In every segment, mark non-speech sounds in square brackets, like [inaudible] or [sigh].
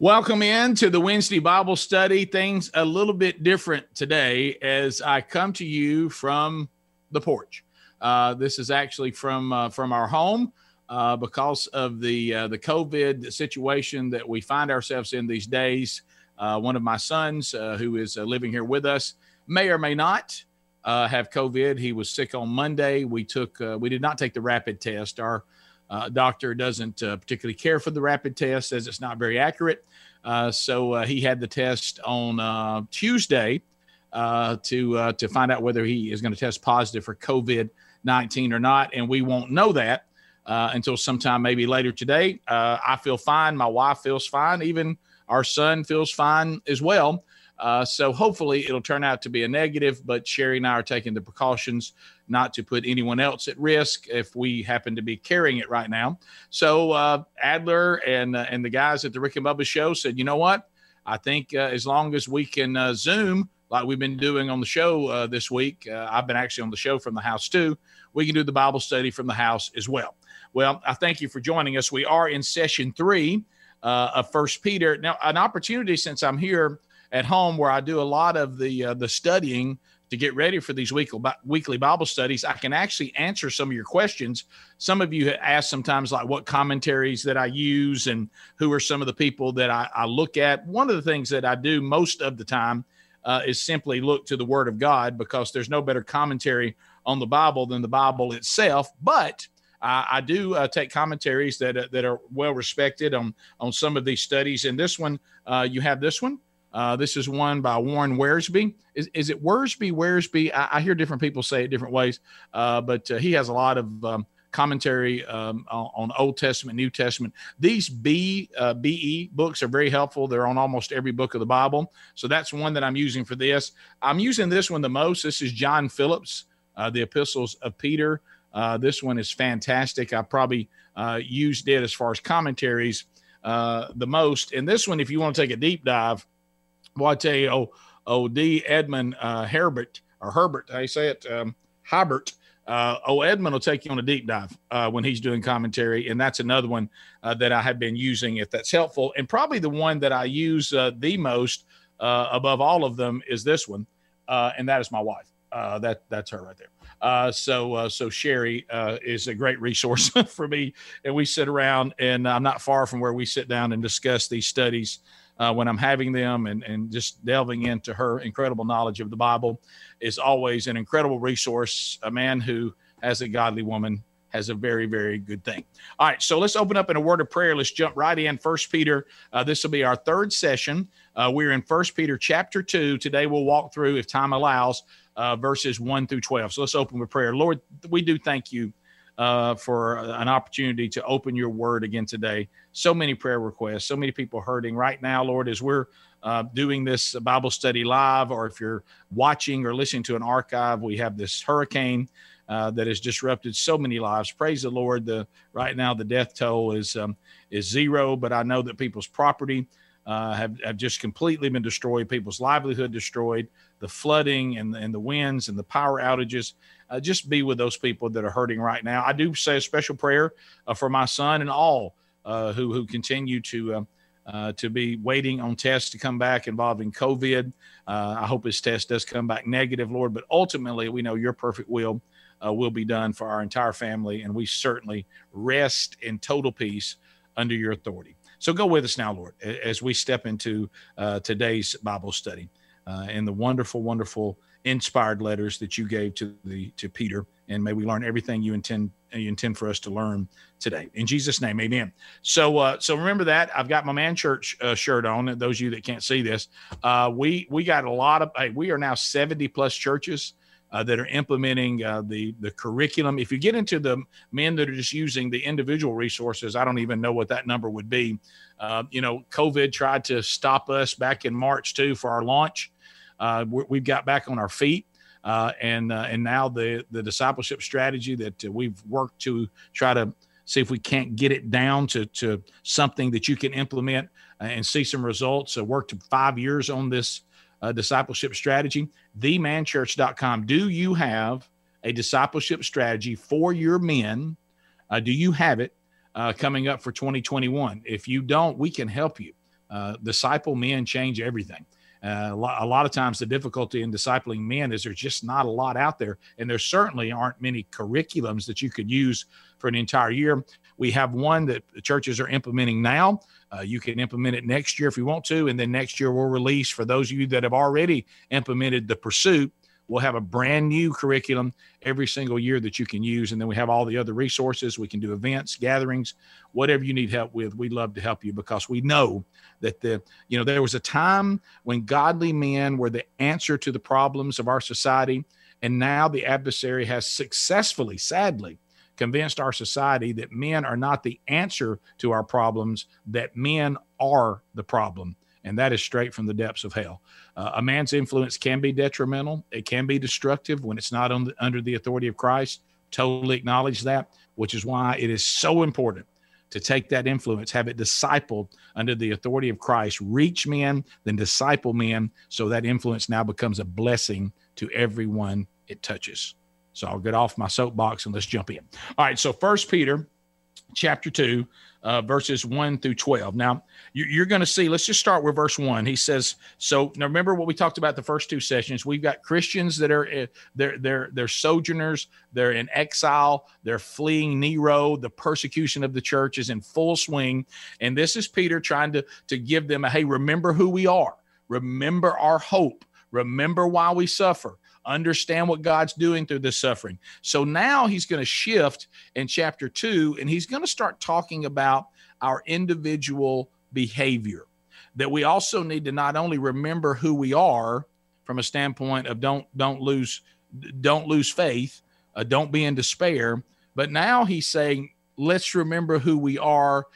Welcome in to the Wednesday Bible study. Things a little bit different today as I come to you from the porch. Uh, this is actually from uh, from our home uh, because of the uh, the COVID situation that we find ourselves in these days. Uh, one of my sons, uh, who is living here with us, may or may not have COVID. He was sick on Monday. We took we did not take the rapid test. Our uh, doctor doesn't uh, particularly care for the rapid test, says it's not very accurate. Uh, so uh, he had the test on uh, Tuesday uh, to to find out whether he is going to test positive for COVID nineteen or not, and we won't know that until sometime maybe later today. I feel fine. My wife feels fine. Even our son feels fine as well. So hopefully it'll turn out to be a negative, but Sherry and I are taking the precautions not to put anyone else at risk if we happen to be carrying it right now. So uh, Adler and uh, and the guys at the Rick and Bubba show said, you know what? I think uh, as long as we can uh, Zoom like we've been doing on the show uh, this week, I've been actually on the show from the house too. We can do the Bible study from the house as well. Well, I thank you for joining us. We are in session three of First Peter. Now, an opportunity since I'm here at home where I do a lot of the uh, the studying to get ready for these weekly weekly Bible studies, I can actually answer some of your questions. Some of you ask sometimes like what commentaries that I use and who are some of the people that I, I look at. One of the things that I do most of the time uh, is simply look to the Word of God because there's no better commentary on the Bible than the Bible itself. But uh, I do uh, take commentaries that uh, that are well respected on on some of these studies. And this one, uh, you have this one. Uh, this is one by Warren Wiersbe. Is, is it Wiersbe? Wiersbe? I, I hear different people say it different ways, uh, but uh, he has a lot of um, commentary um, on, on, Old Testament, New Testament. These B uh, BE books are very helpful. They're on almost every book of the Bible. So that's one that I'm using for this. I'm using this one the most. This is John Phillips, uh, the Epistles of Peter. Uh, this one is fantastic. I probably used it as far as commentaries the most. And this one, if you want to take a deep dive oh, oh, D. Edmond uh, Herbert or Herbert, how you say it, um, Habert. Uh, oh, Edmond will take you on a deep dive uh, when he's doing commentary, and that's another one uh, that I have been using if that's helpful. And probably the one that I use uh, the most uh, above all of them is this one, uh, and that is my wife. that that's her right there. so so Sherry is a great resource [laughs] for me, and we sit around, and I'm not far from where we sit down and discuss these studies uh, when I'm having them and, and just delving into her incredible knowledge of the Bible is always an incredible resource. A man who has a godly woman has a very, very good thing. All right, so let's open up in a word of prayer. Let's jump right in. First Peter, uh, this will be our third session. Uh, we're in First Peter chapter two. Today we'll walk through, if time allows, uh, verses one through 12. So let's open with prayer. Lord, we do thank you uh, for an opportunity to open your word again today. So many prayer requests, so many people hurting right now, Lord, as we're uh, doing this Bible study live, or if you're watching or listening to an archive, we have this hurricane uh, that has disrupted so many lives. Praise the Lord. The right now the death toll is um, is zero, but I know that people's property uh, have, have just completely been destroyed, people's livelihood destroyed, the flooding and, and the winds and the power outages. Uh, just be with those people that are hurting right now. I do say a special prayer uh, for my son and all uh, who, who continue to. Uh, uh, to be waiting on tests to come back involving COVID. I hope his test does come back negative, Lord. But ultimately, we know your perfect will will be done for our entire family, and we certainly rest in total peace under your authority. So go with us now, Lord, as we step into uh, today's Bible study uh, and the wonderful, wonderful inspired letters that you gave to the to Peter, and may we learn everything you intend you intend for us to learn today. In Jesus' name, Amen. So, uh, so remember that I've got my man church uh, shirt on. Those of you that can't see this, uh, we we got a lot of. Hey, we are now seventy plus churches uh, that are implementing uh, the the curriculum. If you get into the men that are just using the individual resources, I don't even know what that number would be. Uh, you know, COVID tried to stop us back in March too for our launch. Uh, we've got back on our feet. Uh, and uh, and now the the discipleship strategy that we've worked to try to see if we can't get it down to to something that you can implement and see some results. So worked five years on this uh, discipleship strategy, themanchurch.com. Do you have a discipleship strategy for your men? Uh, do you have it uh, coming up for 2021? If you don't, we can help you. Uh, disciple men change everything. Uh, a, lot, a, lot, of times, the difficulty in discipling men is there's just not a lot out there, and there certainly aren't many curriculums that you could use for an entire year. We have one that the churches are implementing now. Uh, you can implement it next year if you want to, and then next year we'll release for those of you that have already implemented the pursuit. We'll have a brand new curriculum every single year that you can use, and then we have all the other resources. We can do events, gatherings, whatever you need help with. We'd love to help you because we know that the you know there was a time when godly men were the answer to the problems of our society, and now the adversary has successfully, sadly, convinced our society that men are not the answer to our problems, that men are the problem. And that is straight from the depths of hell. Uh, a man's influence can be detrimental, it can be destructive when it's not the, under the authority of Christ. Totally acknowledge that, which is why it is so important to take that influence, have it discipled under the authority of Christ, reach men, then disciple men, so that influence now becomes a blessing to everyone it touches. So I'll get off my soapbox and let's jump in. All right. So First Peter chapter 2 uh, verses 1 through 12 now you're going to see let's just start with verse 1 he says so now remember what we talked about the first two sessions. We've got christians that are uh, they're they're they're sojourners they're in exile they're fleeing nero. The persecution of the church is in full swing. And this is peter trying to to give them a hey remember who we are. Remember our hope. Remember why we suffer understand what God's doing through this suffering. So now he's going to shift in chapter two and he's going to start talking about our individual behavior. That we also need to not only remember who we are from a standpoint of don't don't lose don't lose faith, uh, don't be in despair, but now he's saying let's remember who we are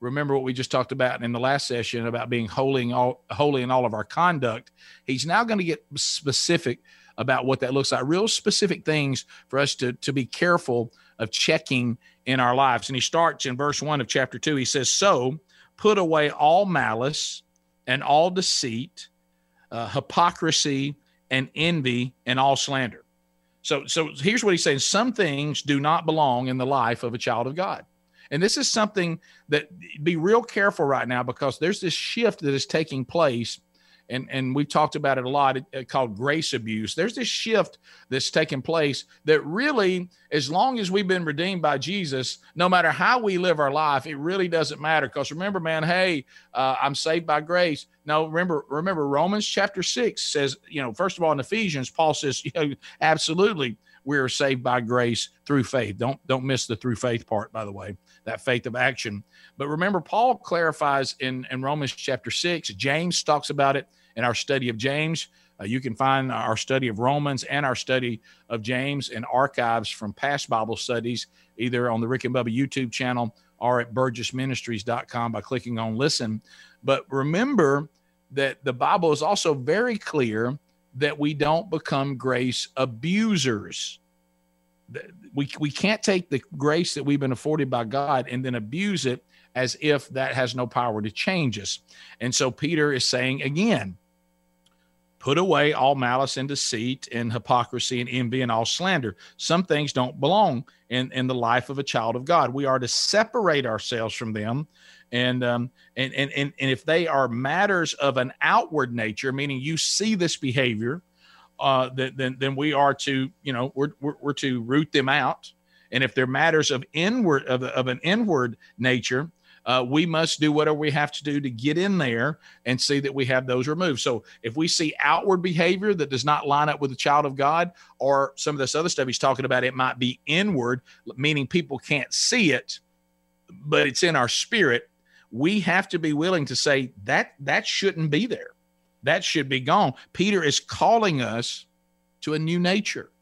remember what we just talked about in the last session about being holy in all, holy in all of our conduct. He's now going to get specific about what that looks like, real specific things for us to, to be careful of checking in our lives. And he starts in verse one of chapter two. He says, So put away all malice and all deceit, uh, hypocrisy and envy and all slander. So, so here's what he's saying: some things do not belong in the life of a child of God, and this is something that be real careful right now because there's this shift that is taking place and and we've talked about it a lot called grace abuse. There's this shift that's taking place that really as long as we've been redeemed by jesus no matter how we live our life it really doesn't matter. Because remember man hey uh, i'm saved by grace. No remember remember romans chapter 6 says you know first of all in ephesians paul says [laughs] you know absolutely we are saved by grace through faith. Don't don't miss the through faith part by the way that faith of action. But remember paul clarifies in in romans chapter 6 james talks about it in our study of James. Uh, you can find our study of Romans and our study of James in archives from past Bible studies, either on the Rick and Bubba YouTube channel or at burgessministries.com by clicking on listen. But remember that the Bible is also very clear that we don't become grace abusers. We, we can't take the grace that we've been afforded by God and then abuse it as if that has no power to change us. And so Peter is saying again, put away all malice and deceit and hypocrisy and envy and all slander. Some things don't belong in, in the life of a child of God. We are to separate ourselves from them. And, um, and, and, and, and if they are matters of an outward nature, meaning you see this behavior, uh, then, then, we are to, you know, we're, we're, we're to root them out. And if they're matters of inward, of, of an inward nature, uh, we must do whatever we have to do to get in there and see that we have those removed. So if we see outward behavior that does not line up with the child of God, or some of this other stuff he's talking about, it might be inward, meaning people can't see it, but it's in our spirit. We have to be willing to say that that shouldn't be there. That should be gone. Peter is calling us to a new nature.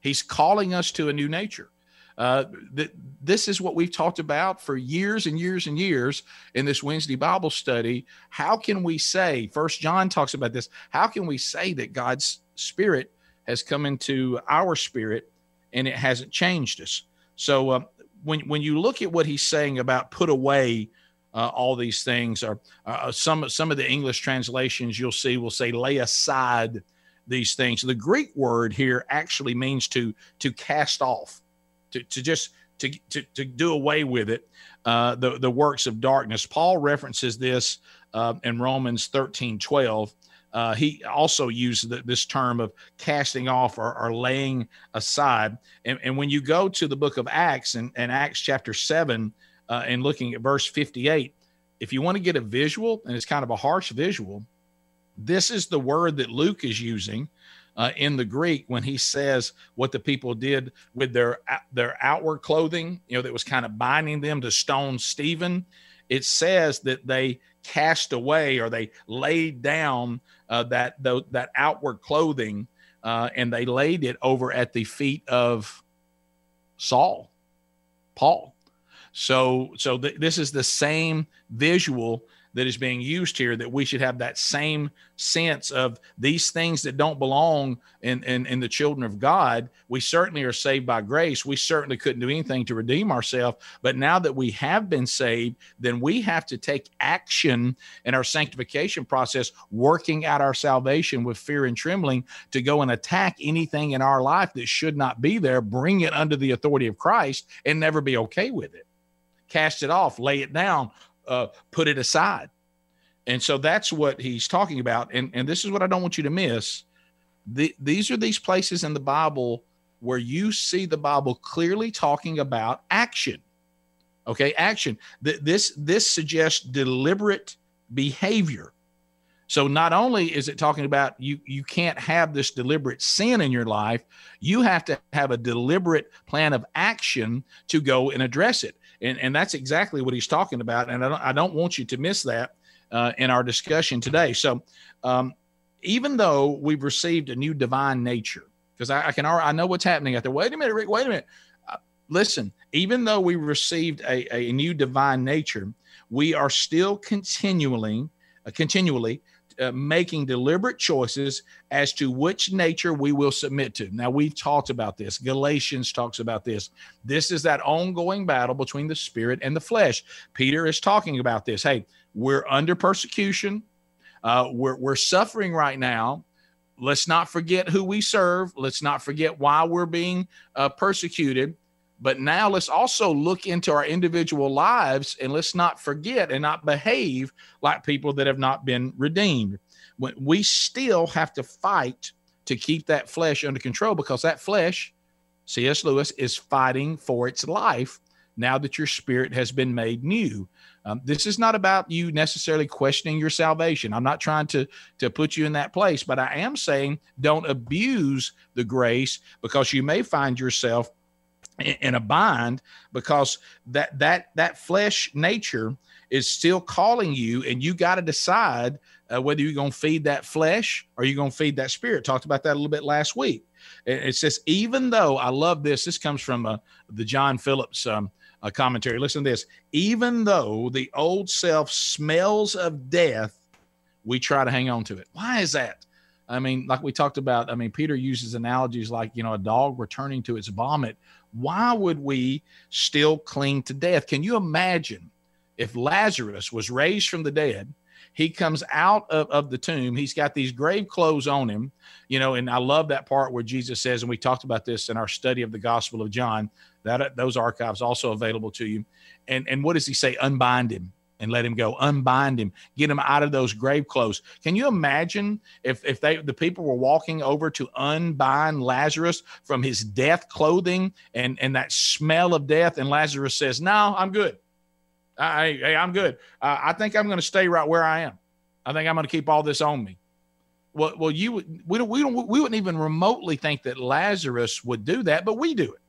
He's calling us to a new nature. Uh, th- this is what we've talked about for years and years and years in this Wednesday Bible study. How can we say, First John talks about this, how can we say that God's Spirit has come into our spirit and it hasn't changed us? So uh, when, when you look at what he's saying about put away uh, all these things, or uh, some, some of the English translations you'll see will say lay aside these things. The Greek word here actually means to, to cast off to, just to, to, to do away with it, uh, the, the works of darkness. Paul references this uh, in Romans 13 12. Uh, he also used the, this term of casting off or, or laying aside. And, and, when you go to the book of Acts and, and Acts chapter 7 uh, and looking at verse 58, if you want to get a visual, and it's kind of a harsh visual, this is the word that Luke is using uh, in the Greek when he says what the people did with their their outward clothing, you know, that was kind of binding them to stone Stephen. It says that they cast away or they laid down uh, that the, that outward clothing uh, and they laid it over at the feet of Saul, Paul. So so th- this is the same visual that is being used here that we should have that same sense of these things that don't belong in, in, in the children of God. We certainly are saved by grace. We certainly couldn't do anything to redeem ourselves. But now that we have been saved, then we have to take action in our sanctification process, working out our salvation with fear and trembling to go and attack anything in our life that should not be there, bring it under the authority of Christ, and never be okay with it. Cast it off, lay it down, uh, put it aside. And so that's what he's talking about. And, and this is what I don't want you to miss. The, these are these places in the Bible where you see the Bible clearly talking about action. Okay, action. Th- this this suggests deliberate behavior. So not only is it talking about you you can't have this deliberate sin in your life, you have to have a deliberate plan of action to go and address it and and that's exactly what he's talking about. And I don't, I don't want you to miss that uh, in our discussion today. So, um, even though we've received a new divine nature, because I, I, can I know what's happening out there. Wait a minute, Rick. Wait a minute. Uh, listen, even though we received a, a new divine nature, we are still continually, uh, continually uh, making deliberate choices as to which nature we will submit to. Now, we've talked about this. Galatians talks about this. This is that ongoing battle between the spirit and the flesh. Peter is talking about this. Hey, we're under persecution, uh, we're, we're suffering right now. Let's not forget who we serve. Let's not forget why we're being uh, persecuted. But now let's also look into our individual lives and let's not forget and not behave like people that have not been redeemed. We still have to fight to keep that flesh under control because that flesh, C.S. Lewis, is fighting for its life now that your spirit has been made new. Um, this is not about you necessarily questioning your salvation. I'm not trying to to put you in that place, but I am saying don't abuse the grace because you may find yourself in a bind because that that that flesh nature is still calling you and you got to decide uh, whether you're going to feed that flesh or you're going to feed that spirit. Talked about that a little bit last week. It, says even though i love this this comes from uh, the john phillips um, uh, commentary. Listen to this. Even though the old self smells of death we try to hang on to it. Why is that? I mean, like we talked about, I mean, Peter uses analogies like, you know, a dog returning to its vomit why would we still cling to death? Can you imagine if Lazarus was raised from the dead? He comes out of, of the tomb. He's got these grave clothes on him, you know, and I love that part where Jesus says, and we talked about this in our study of the Gospel of John, that uh, those archives also available to you. And and what does he say? Unbind him and let him go. Unbind him. Get him out of those grave clothes. Can you imagine if if they the people were walking over to unbind lazarus from his death clothing and and that smell of death? And lazarus says no i'm good. I, I i'm good. Uh, i think i'm going to stay right where i am. I think i'm going to keep all this on me. Well well you we don't we don't we wouldn't even remotely think that lazarus would do that but we do it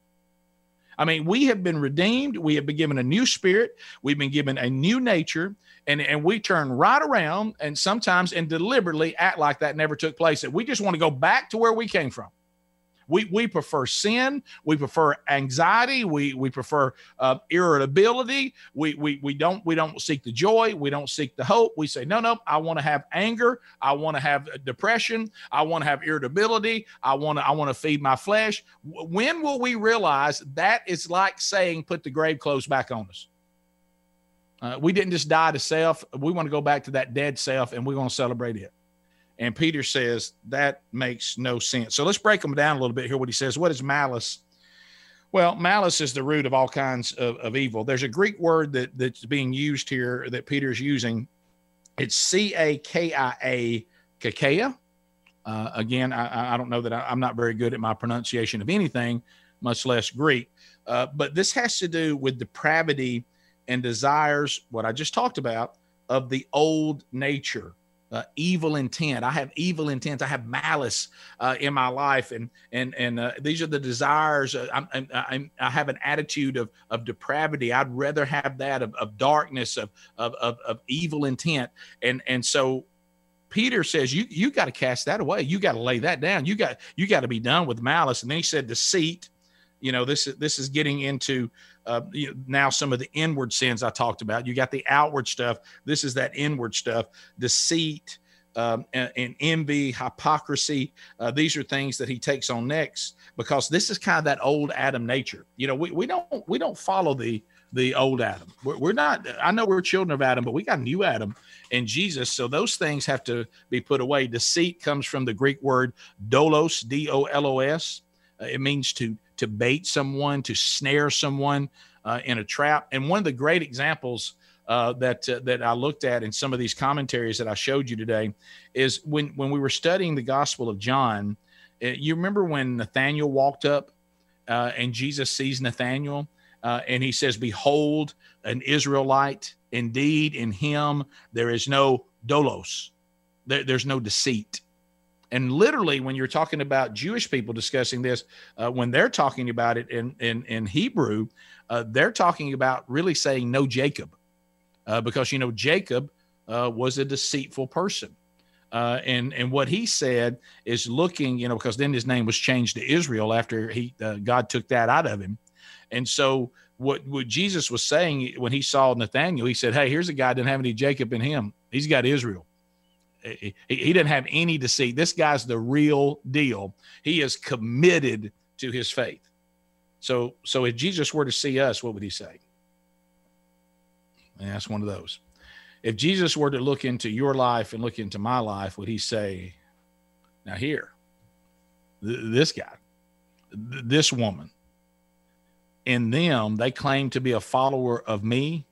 I mean, we have been redeemed. We have been given a new spirit. We've been given a new nature. And, and we turn right around and sometimes and deliberately act like that never took place. That we just want to go back to where we came from. We, we prefer sin. We prefer anxiety. We, we prefer uh, irritability. We, we, we, don't, we don't seek the joy. We don't seek the hope. We say, no, no, I want to have anger. I want to have depression. I want to have irritability. I want to, I want to feed my flesh. When will we realize that is like saying, put the grave clothes back on us? Uh, we didn't just die to self. We want to go back to that dead self and we're going to celebrate it. And Peter says that makes no sense. So let's break them down a little bit here. What he says, what is malice? Well, malice is the root of all kinds of, of evil. There's a Greek word that, that's being used here that Peter's using. It's C A K I A, kakeia. Uh, again, I, I, don't know that I, am not very good at my pronunciation of anything, much less Greek. Uh, but this has to do with depravity and desires, what I just talked about, of the old nature uh, evil intent. I have evil intent. I have malice uh, in my life, and and and uh, these are the desires. Uh, I'm, I'm, i have an attitude of of depravity. I'd rather have that of, of darkness, of, of of of evil intent, and and so Peter says you you got to cast that away. You got to lay that down. You got you got to be done with malice. And then he said deceit. You know this is this is getting into uh, you know, now some of the inward sins I talked about. You got the outward stuff. This is that inward stuff, deceit, um, and, and, envy, hypocrisy. Uh, these are things that he takes on next because this is kind of that old Adam nature. You know, we, we don't we don't follow the the old Adam. We're, we're not. I know we're children of Adam, but we got a new Adam in Jesus. So those things have to be put away. Deceit comes from the Greek word dolos, D O L O S. Uh, it means to to bait someone, to snare someone uh, in a trap. And one of the great examples uh, that uh, that I looked at in some of these commentaries that I showed you today is when when we were studying the Gospel of John. Uh, you remember when Nathaniel walked up uh, and Jesus sees Nathaniel uh, and he says, "Behold, an Israelite. Indeed, in him there is no dolos. There, there's no deceit." And literally, when you're talking about Jewish people discussing this, uh, when they're talking about it in in, in Hebrew, uh, they're talking about really saying no Jacob, uh, because you know Jacob uh, was a deceitful person, uh, and and what he said is looking, you know, because then his name was changed to Israel after he uh, God took that out of him, and so what what Jesus was saying when he saw Nathaniel, he said, "Hey, here's a guy that didn't have any Jacob in him. He's got Israel." He, he didn't have any deceit. This guy's the real deal. He is committed to his faith. So, so if Jesus were to see us, what would he say? And that's one of those. If Jesus were to look into your life and look into my life, would he say, now here, th- this guy, th- this woman, in them, they claim to be a follower of me,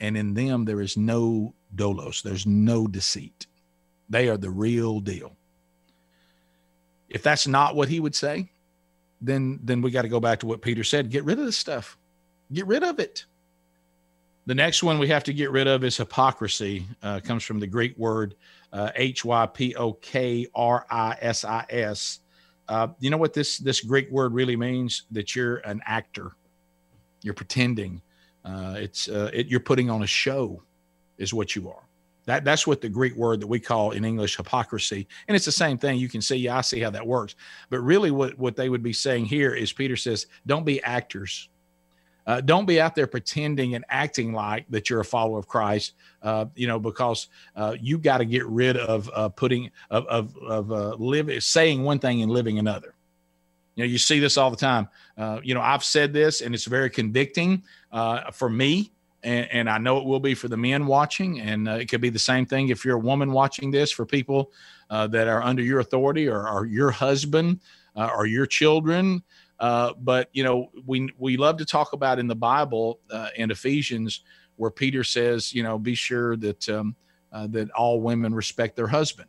and in them, there is no dolos, there's no deceit. They are the real deal. If that's not what he would say, then then we got to go back to what Peter said. Get rid of this stuff. Get rid of it. The next one we have to get rid of is hypocrisy. Uh, comes from the Greek word uh, H Y P O K R I S I S. Uh, you know what this this Greek word really means? That you're an actor. You're pretending. Uh, it's uh, it, you're putting on a show, is what you are. That that's what the Greek word that we call in English hypocrisy, and it's the same thing. You can see, yeah, I see how that works. But really, what what they would be saying here is Peter says, don't be actors. Uh, don't be out there pretending and acting like that you're a follower of Christ. Uh, you know, because uh, you got to get rid of uh, putting of of, of uh, living saying one thing and living another. You know, you see this all the time. Uh, you know, I've said this, and it's very convicting for me and, and, I know it will be for the men watching, and uh, it could be the same thing if you're a woman watching this for people uh, that are under your authority or, or your husband uh, or your children. Uh, but you know, we we love to talk about in the Bible uh, in Ephesians where Peter says, you know, be sure that um, uh, that all women respect their husband,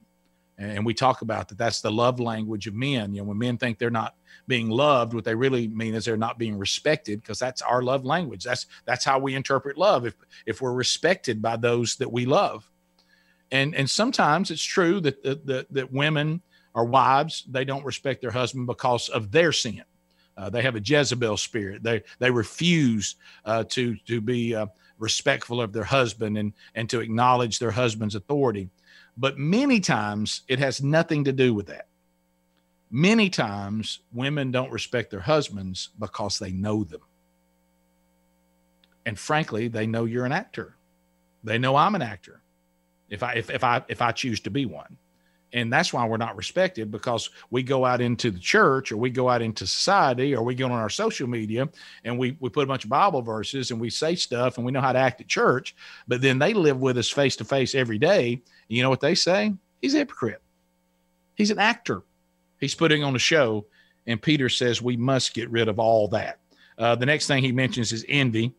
and we talk about that. That's the love language of men. You know, when men think they're not being loved, what they really mean is they're not being respected because that's our love language. That's that's how we interpret love. If if we're respected by those that we love, and and sometimes it's true that that that, women or wives they don't respect their husband because of their sin. Uh, they have a Jezebel spirit. They they refuse uh, to to be uh, respectful of their husband and and to acknowledge their husband's authority. But many times it has nothing to do with that many times women don't respect their husbands because they know them. And frankly, they know you're an actor. They know I'm an actor. If I if, if I if I choose to be one. And that's why we're not respected because we go out into the church or we go out into society or we go on our social media and we, we put a bunch of Bible verses and we say stuff and we know how to act at church, but then they live with us face to face every day. You know what they say? He's a hypocrite. He's an actor he's putting on a show And Peter says we must get rid of all that. Uh, the next thing he mentions is envy.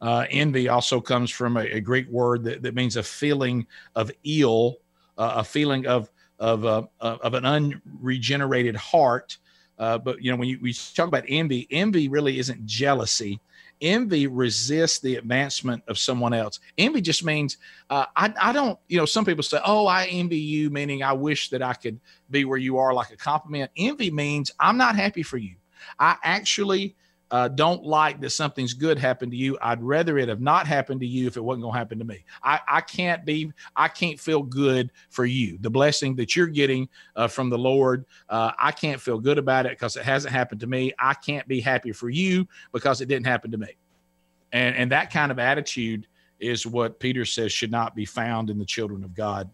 Uh, envy also comes from a, a Greek word that, that, means a feeling of ill, uh, a feeling of of uh, of an unregenerated heart. Uh, but you know, when you, we talk about envy, envy really isn't jealousy envy resists the advancement of someone else. Envy just means uh, I, I don't, you know, some people say, oh, I envy you, meaning I wish that I could be where you are, like a compliment. Envy means I'm not happy for you. I actually uh, don't like that something's good happened to you. I'd rather it have not happened to you if it wasn't going to happen to me. I, I can't be, I can't feel good for you. The blessing that you're getting uh, from the Lord, uh, I can't feel good about it because it hasn't happened to me. I can't be happy for you because it didn't happen to me. And, and that kind of attitude is what Peter says should not be found in the children of God.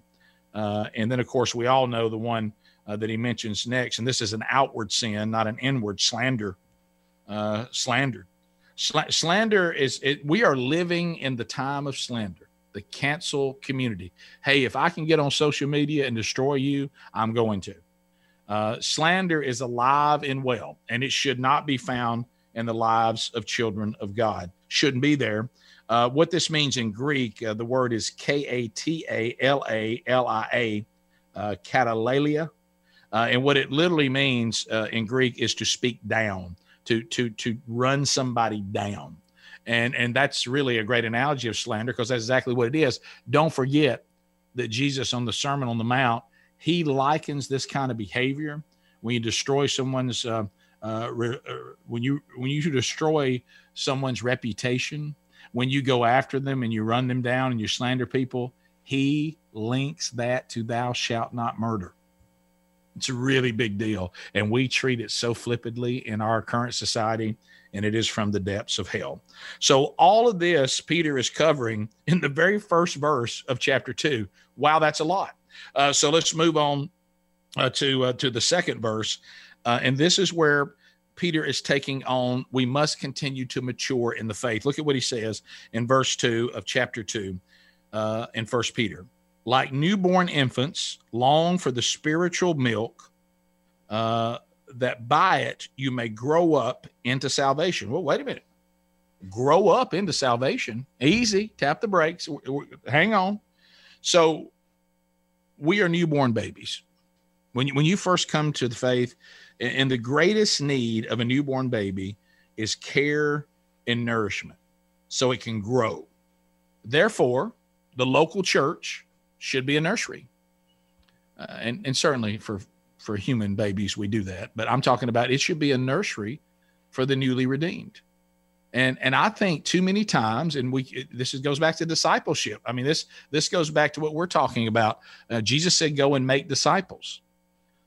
Uh, and then, of course, we all know the one uh, that he mentions next, and this is an outward sin, not an inward slander uh, slandered. Sl- slander is it, we are living in the time of slander, the cancel community. Hey, if I can get on social media and destroy you, I'm going to. Uh, slander is alive and well, and it should not be found in the lives of children of God. Shouldn't be there. Uh, what this means in Greek, uh, the word is K A T A L A L I A, uh, katalalia. Uh, and what it literally means uh, in Greek is to speak down to to to run somebody down. And and that's really a great analogy of slander because that's exactly what it is. Don't forget that jesus on the sermon on the mount he likens this kind of behavior. When you destroy someone's uh, uh, re, uh, when you when you destroy someone's reputation when you go after them and you run them down and you slander people he links that to thou shalt not murder it's a really big deal. And we treat it so flippantly in our current society, and it is from the depths of hell. So, all of this Peter is covering in the very first verse of chapter two. Wow, that's a lot. Uh, so, let's move on uh, to, uh, to the second verse. Uh, and this is where Peter is taking on, we must continue to mature in the faith. Look at what he says in verse 2 of chapter 2 uh, in First Peter like newborn infants, long for the spiritual milk, uh, that by it you may grow up into salvation. Well, wait a minute. Grow up into salvation. Easy. Tap the brakes. Hang on. So we are newborn babies. When you, when you first come to the faith, and the greatest need of a newborn baby is care and nourishment so it can grow. Therefore, the local church should be a nursery. Uh, and, and certainly for, for human babies, we do that. But I'm talking about it should be a nursery for the newly redeemed. And, and I think too many times, and we this is, goes back to discipleship. I mean, this this goes back to what we're talking about. Uh, Jesus said, "Go and make disciples."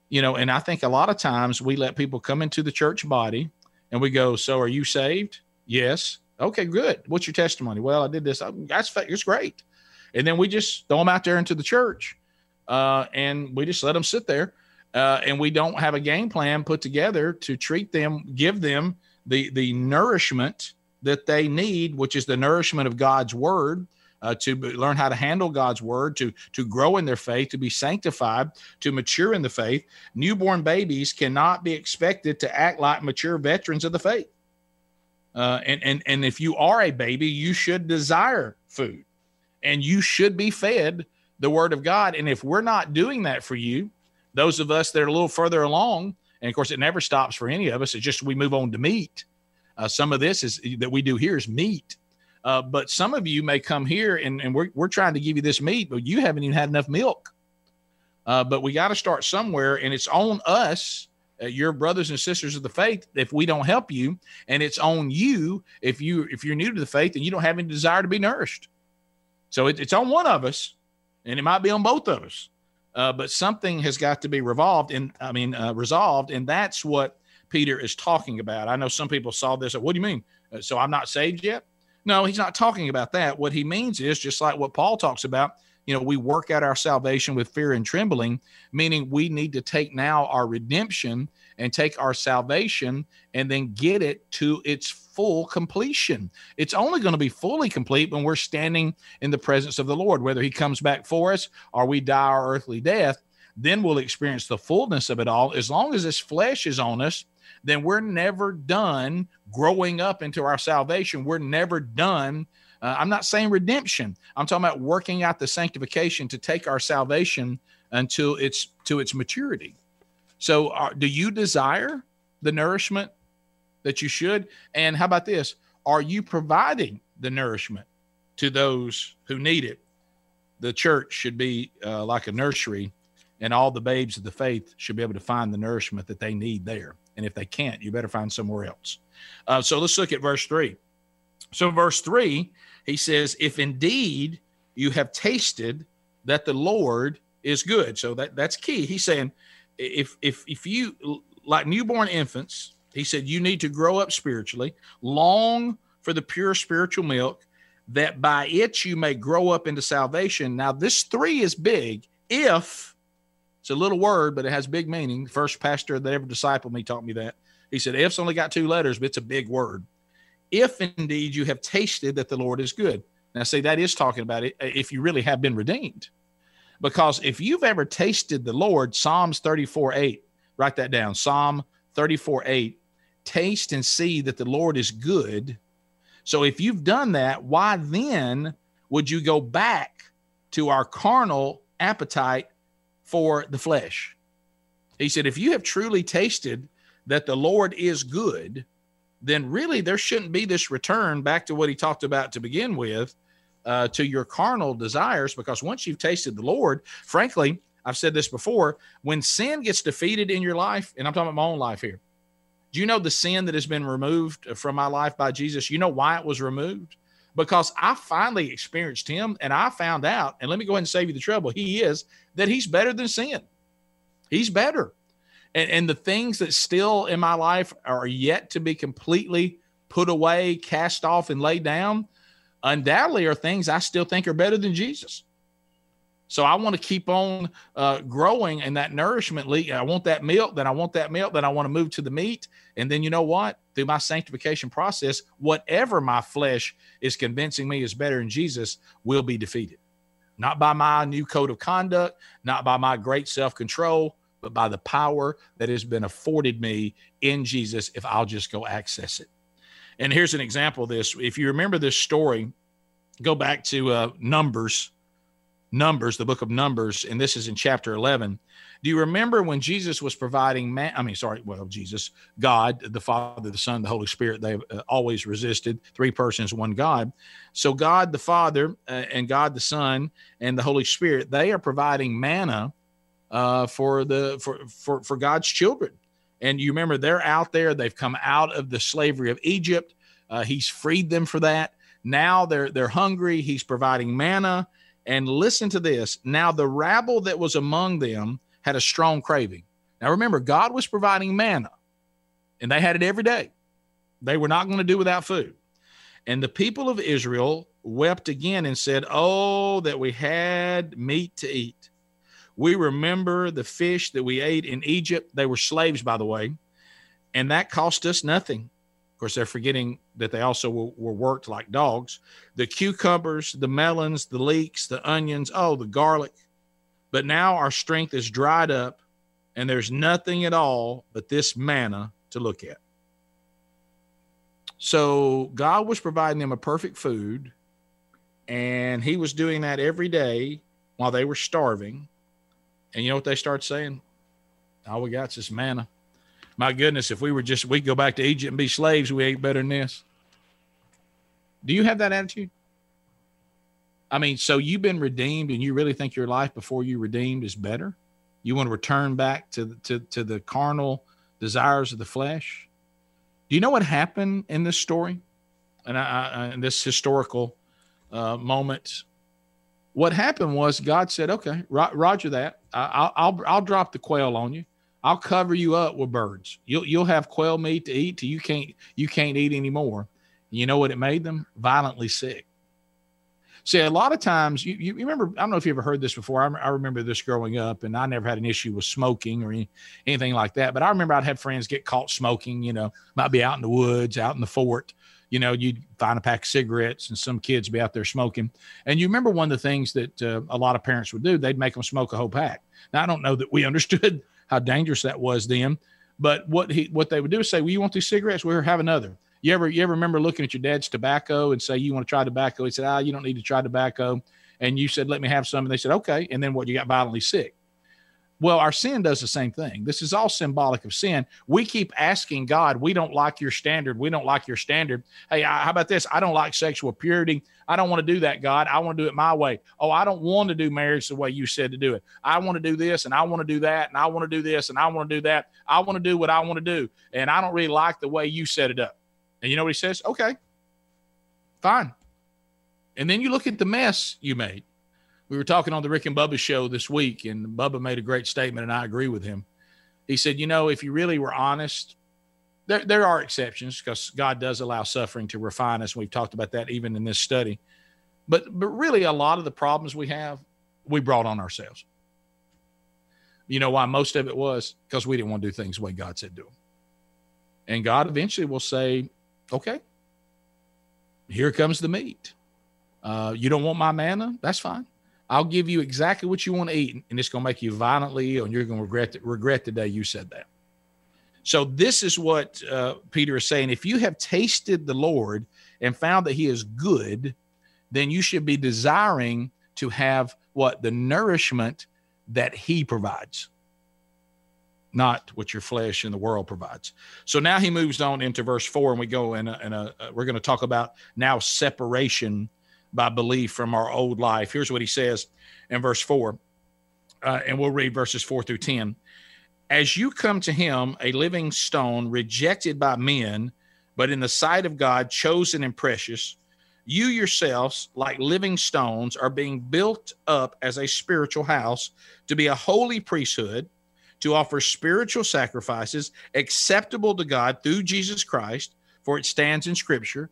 You know, and I think a lot of times we let people come into the church body, and we go, "So, are you saved?" Yes. Okay, good. What's your testimony? Well, I did this. That's it's great and then we just throw them out there into the church, uh, and we just let them sit there, uh, and we don't have a game plan put together to treat them, give them the the nourishment that they need, which is the nourishment of God's word. Uh, to learn how to handle God's word, to to grow in their faith, to be sanctified, to mature in the faith. Newborn babies cannot be expected to act like mature veterans of the faith. Uh, and and and if you are a baby, you should desire food and you should be fed the word of God. And if we're not doing that for you, those of us that are a little further along, and of course, it never stops for any of us. It's just we move on to meat. Uh, some of this is that we do here is meat. Uh, but some of you may come here and, and we're, we're trying to give you this meat, but you haven't even had enough milk. Uh, but we got to start somewhere, and it's on us, uh, your brothers and sisters of the faith, if we don't help you, and it's on you if you if you're new to the faith and you don't have any desire to be nourished. So it, it's on one of us, and it might be on both of us. Uh, but something has got to be revolved, and I mean uh, resolved, and that's what Peter is talking about. I know some people saw this. What do you mean? Uh, so I'm not saved yet? No, he's not talking about that. What he means is just like what Paul talks about. You know, we work out our salvation with fear and trembling, meaning we need to take now our redemption and take our salvation and then get it to its full completion. It's only going to be fully complete when we're standing in the presence of the Lord, whether He comes back for us or we die our earthly death. then we'll experience the fullness of it all. As long as this flesh is on us, then we're never done growing up into our salvation. We're never done. Uh, I'm not saying redemption. I'm talking about working out the sanctification to take our salvation until it's to its maturity. So, uh, do you desire the nourishment that you should? And how about this? Are you providing the nourishment to those who need it? The church should be uh, like a nursery, and all the babes of the faith should be able to find the nourishment that they need there. And if they can't, you better find somewhere else. Uh, so let's look at verse three. So, verse three, he says, If indeed you have tasted that the Lord is good. So that, that's key. He's saying, if if if you like newborn infants, he said you need to grow up spiritually, long for the pure spiritual milk, that by it you may grow up into salvation. Now, this three is big. If it's a little word, but it has big meaning. First pastor that ever discipled me taught me that. He said, if's only got two letters, but it's a big word. If indeed you have tasted that the Lord is good. Now, see, that is talking about it if you really have been redeemed. Because if you've ever tasted the Lord, Psalms 34 8, write that down. Psalm 34 8, taste and see that the Lord is good. So if you've done that, why then would you go back to our carnal appetite for the flesh? He said, if you have truly tasted that the Lord is good, then really there shouldn't be this return back to what he talked about to begin with uh, to your carnal desires because once you've tasted the Lord, frankly, I've said this before, when sin gets defeated in your life, and I'm talking about my own life here, do you know the sin that has been removed from my life by Jesus? You know why it was removed? Because I finally experienced Him and I found out, and let me go ahead and save you the trouble, He is that He's better than sin. He's better. And, and the things that still in my life are yet to be completely put away, cast off, and laid down undoubtedly are things I still think are better than Jesus. So I want to keep on uh, growing in that nourishment. I want that milk, then I want that milk, then I want to move to the meat. And then you know what? Through my sanctification process, whatever my flesh is convincing me is better in Jesus will be defeated. Not by my new code of conduct, not by my great self control, by the power that has been afforded me in Jesus if I'll just go access it. And here's an example of this. If you remember this story, go back to uh, Numbers, Numbers, the book of Numbers, and this is in chapter 11. Do you remember when Jesus was providing man? I mean, sorry, well, Jesus, God, the Father, the Son, the Holy Spirit, they uh, always resisted three persons, one God. So, God the Father uh, and God the Son and the Holy Spirit, they are providing manna uh, for the for for for God's children. And you remember they're out there, they've come out of the slavery of Egypt. Uh, he's freed them for that. Now they're they're hungry. He's providing manna. And listen to this. Now the rabble that was among them had a strong craving. Now remember, God was providing manna, and they had it every day. They were not going to do without food. And the people of Israel wept again and said, Oh, that we had meat to eat. We remember the fish that we ate in Egypt. They were slaves, by the way, and that cost us nothing. Of course, they're forgetting that they also were, were worked like dogs. The cucumbers, the melons, the leeks, the onions, oh, the garlic. But now our strength is dried up, and there's nothing at all but this manna to look at. So God was providing them a perfect food, and He was doing that every day while they were starving. And you know what they start saying? All we got is this manna. My goodness, if we were just, we'd go back to Egypt and be slaves, we ain't better than this. Do you have that attitude? I mean, so you've been redeemed and you really think your life before you redeemed is better? You want to return back to, to, to the carnal desires of the flesh? Do you know what happened in this story? And I, I in this historical uh, moment what happened was God said, "Okay, ro- Roger that. I- I'll I'll drop the quail on you. I'll cover you up with birds. You'll you'll have quail meat to eat till you can't you can't eat anymore." You know what it made them? Violently sick. See, a lot of times, you, you remember, I don't know if you ever heard this before. I, I, remember this growing up, and I never had an issue with smoking or any, anything like that. But I remember I'd have friends get caught smoking, you know, might be out in the woods, out in the fort, you know, you'd find a pack of cigarettes and some kids be out there smoking. And you remember one of the things that uh, a lot of parents would do, they'd make them smoke a whole pack. Now, I don't know that we [laughs] understood how dangerous that was then, but what he, what they would do is say, well, you want these cigarettes? We'll have another. You ever, you ever remember looking at your dad's tobacco and say, you want to try tobacco? He said, ah, you don't need to try tobacco. And you said, let me have some. And they said, okay. And then what? You got violently sick. Well, our sin does the same thing. This is all symbolic of sin. We keep asking God, we don't like your standard. We don't like your standard. Hey, how about this? I don't like sexual purity. I don't want to do that, God. I want to do it my way. Oh, I don't want to do marriage the way you said to do it. I want to do this and I want to do that and I want to do this and I want to do that. I want to do what I want to do. And I don't really like the way you set it up. And you know what he says? Okay, fine. And then you look at the mess you made we were talking on the Rick and Bubba show this week, and Bubba made a great statement, and I agree with him. He said, You know, if you really were honest, there, there are exceptions because God does allow suffering to refine us. We've talked about that even in this study. But, but really, a lot of the problems we have, we brought on ourselves. You know why most of it was? Because we didn't want to do things the way God said do them. And God eventually will say, Okay, here comes the meat. Uh, you don't want my manna? That's fine. I'll give you exactly what you want to eat, and it's going to make you violently ill, and you're going to regret regret the day you said that. So this is what uh, Peter is saying: if you have tasted the Lord and found that He is good, then you should be desiring to have what the nourishment that He provides, not what your flesh and the world provides. So now he moves on into verse four, and we go and we're going to talk about now separation by belief from our old life. Here's what he says in verse 4, uh, and we'll read verses 4 through 10. As you come to him, a living stone rejected by men, but in the sight of God, chosen and precious, you yourselves, like living stones, are being built up as a spiritual house to be a holy priesthood, to offer spiritual sacrifices acceptable to God through Jesus Christ, for it stands in Scripture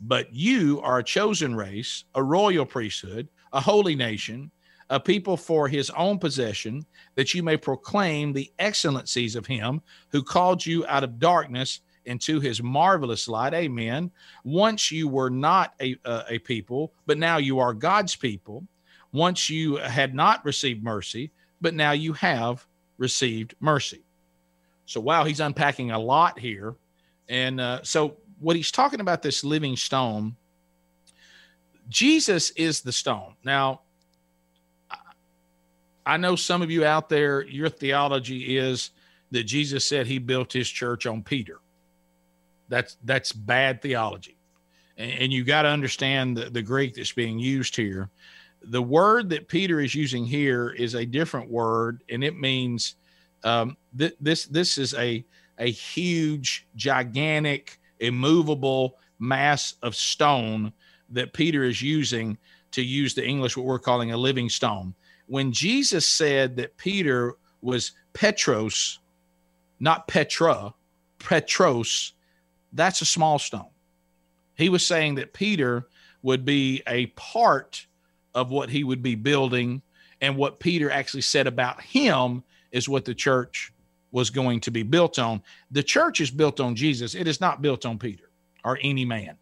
But you are a chosen race, a royal priesthood, a holy nation, a people for his own possession, that you may proclaim the excellencies of him who called you out of darkness into his marvelous light. Amen. Once you were not a, uh, a people, but now you are God's people. Once you had not received mercy, but now you have received mercy. So, wow, he's unpacking a lot here. And uh, so, what he's talking about this living stone, Jesus is the stone. Now, I know some of you out there, your theology is that Jesus said he built his church on Peter. That's that's bad theology. And, and you got to understand the, the Greek that's being used here. The word that Peter is using here is a different word, and it means um, th- this this is a a huge, gigantic, immovable mass of stone that Peter is using to use the English, what we're calling a living stone. When Jesus said that Peter was Petros, not Petra, Petros, that's a small stone. He was saying that Peter would be a part of what he would be building, and what Peter actually said about him is what the church was going to be built on. The church is built on Jesus, it is not built on Peter or any man.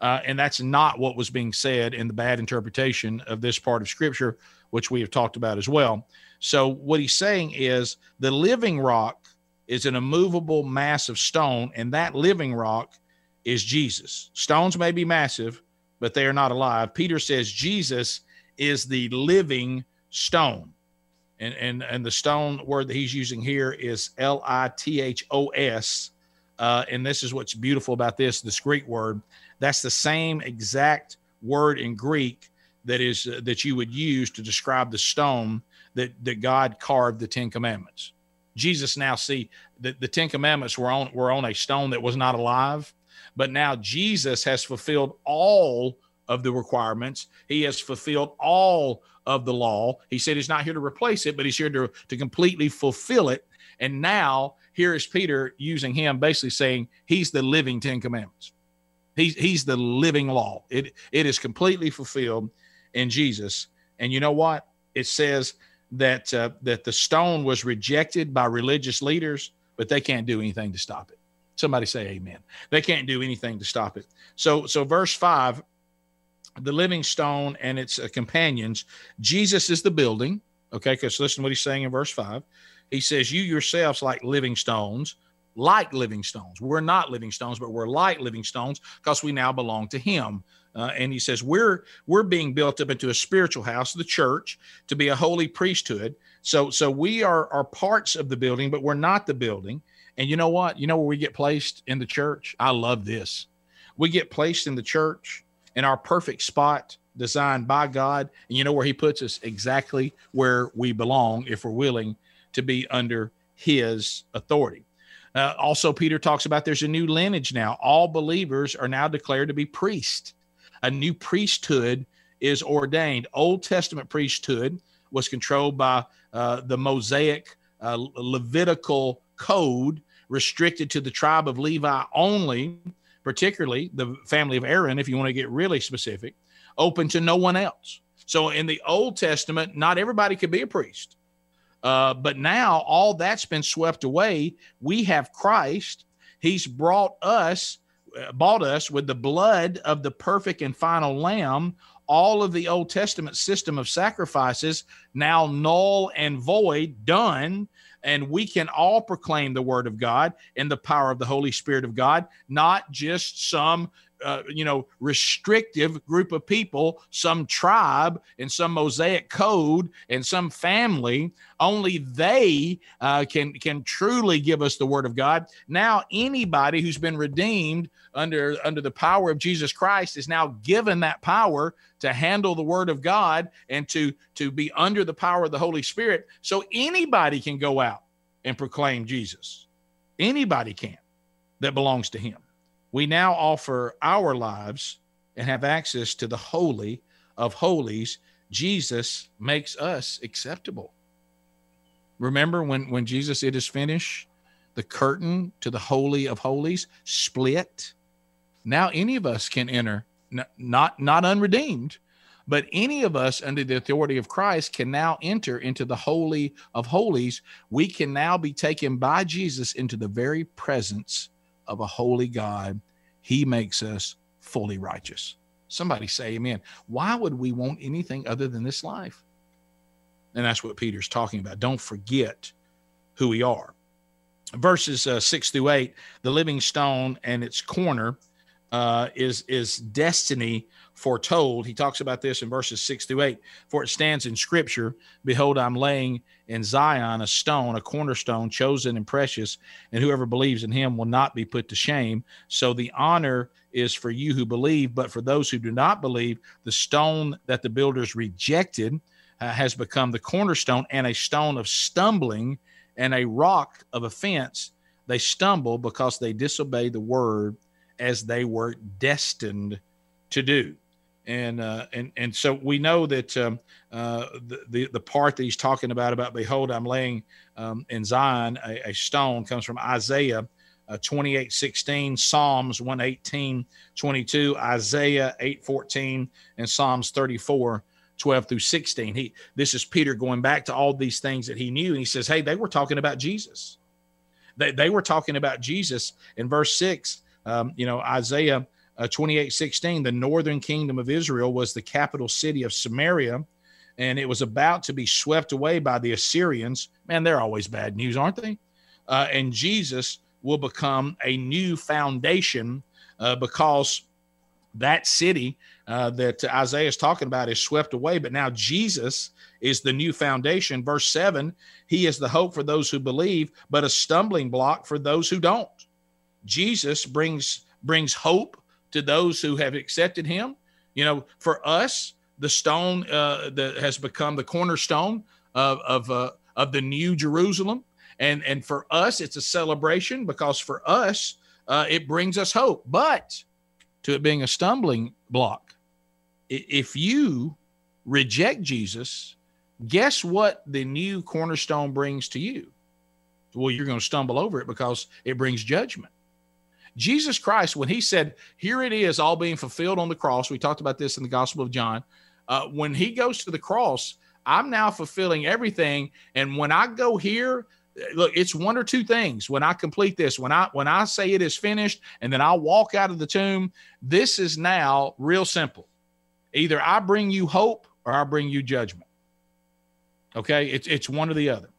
Uh, and that's not what was being said in the bad interpretation of this part of scripture, which we have talked about as well. So, what he's saying is the living rock is an immovable mass of stone, and that living rock is Jesus. Stones may be massive, but they are not alive. Peter says Jesus is the living stone and and and the stone word that he's using here is l-i-t-h-o-s uh, and this is what's beautiful about this this greek word. That's the same exact word in greek that is uh, that you would use to describe the stone that that god carved the ten commandments. Jesus now see that the ten commandments were on were on a stone that was not alive but now Jesus has fulfilled all of the requirements. He has fulfilled all of the law. He said he's not here to replace it, but he's here to, to completely fulfill it. And now here is Peter using him, basically saying he's the living Ten Commandments. He's he's the living law. It it is completely fulfilled in Jesus. And you know what? It says that uh, that the stone was rejected by religious leaders, but they can't do anything to stop it. Somebody say amen. They can't do anything to stop it. So so verse 5 the living stone and its uh, companions. Jesus is the building. Okay, because listen to what he's saying in verse 5. He says, You yourselves, like living stones, like living stones. We're not living stones, but we're like living stones because we now belong to him. Uh, and he says we're we're being built up into a spiritual house, the church, to be a holy priesthood. So so we are are parts of the building, but we're not the building. And you know what? You know where we get placed in the church? I love this. We get placed in the church in our perfect spot designed by God. And you know where He puts us? Exactly where we belong if we're willing to be under His authority. Uh, also, Peter talks about there's a new lineage now. All believers are now declared to be priests. A new priesthood is ordained. Old Testament priesthood was controlled by uh, the Mosaic uh, Levitical code, restricted to the tribe of Levi only particularly the family of Aaron, if you want to get really specific, open to no one else. So in the Old Testament, not everybody could be a priest. Uh, but now all that's been swept away. We have Christ. He's brought us, uh, bought us with the blood of the perfect and final Lamb. All of the Old Testament system of sacrifices now null and void, done and we can all proclaim the word of God and the power of the Holy Spirit of God, not just some uh, you know restrictive group of people some tribe and some mosaic code and some family only they uh, can can truly give us the word of god. Now anybody who's been redeemed under under the power of jesus christ is now given that power to handle the word of god and to to be under the power of the holy spirit. So anybody can go out and proclaim jesus. Anybody can that belongs to him we now offer our lives and have access to the holy of holies. Jesus makes us acceptable. Remember when, when Jesus, it is finished, the curtain to the holy of holies split. Now any of us can enter, not, not unredeemed, but any of us under the authority of Christ can now enter into the holy of holies. We can now be taken by Jesus into the very presence of a holy God. He makes us fully righteous. Somebody say amen. Why would we want anything other than this life? And that's what Peter's talking about. Don't forget who we are. Verses uh, six through eight, the living stone and its corner uh, is is destiny foretold. He talks about this in verses six through eight. For it stands in Scripture, "Behold, I'm laying in Zion a stone, a cornerstone, chosen and precious, and whoever believes in Him will not be put to shame." So the honor is for you who believe, but for those who do not believe, the stone that the builders rejected uh, has become the cornerstone and a stone of stumbling and a rock of offense. They stumble because they disobey the word as they were destined to do. And uh, and and so we know that um, uh, the, the, part that he's talking about about behold I'm laying um, in Zion a, a, stone comes from Isaiah uh, 28 16 Psalms 118 22 Isaiah 8 14 and Psalms 34 12 through 16 he this is Peter going back to all these things that he knew and he says hey they were talking about Jesus they, they were talking about Jesus in verse 6 um, you know, Isaiah uh, 28 16, the northern kingdom of Israel was the capital city of Samaria, and it was about to be swept away by the Assyrians. Man, they're always bad news, aren't they? Uh, and Jesus will become a new foundation uh, because that city uh, that Isaiah is talking about is swept away. But now Jesus is the new foundation. Verse 7 He is the hope for those who believe, but a stumbling block for those who don't. Jesus brings brings hope to those who have accepted him. You know, for us, the stone uh, that has become the cornerstone of of, uh, of the new Jerusalem, and and for us, it's a celebration because for us, uh, it brings us hope. But to it being a stumbling block, if you reject Jesus, guess what the new cornerstone brings to you? Well, you're going to stumble over it because it brings judgment. Jesus Christ, when he said, Here it is, all being fulfilled on the cross, we talked about this in the Gospel of John. Uh, when he goes to the cross, I'm now fulfilling everything. And when I go here, look, it's one or two things. When I complete this, when I when I say it is finished, and then I walk out of the tomb, this is now real simple. Either I bring you hope or I bring you judgment. Okay, it's it's one or the other.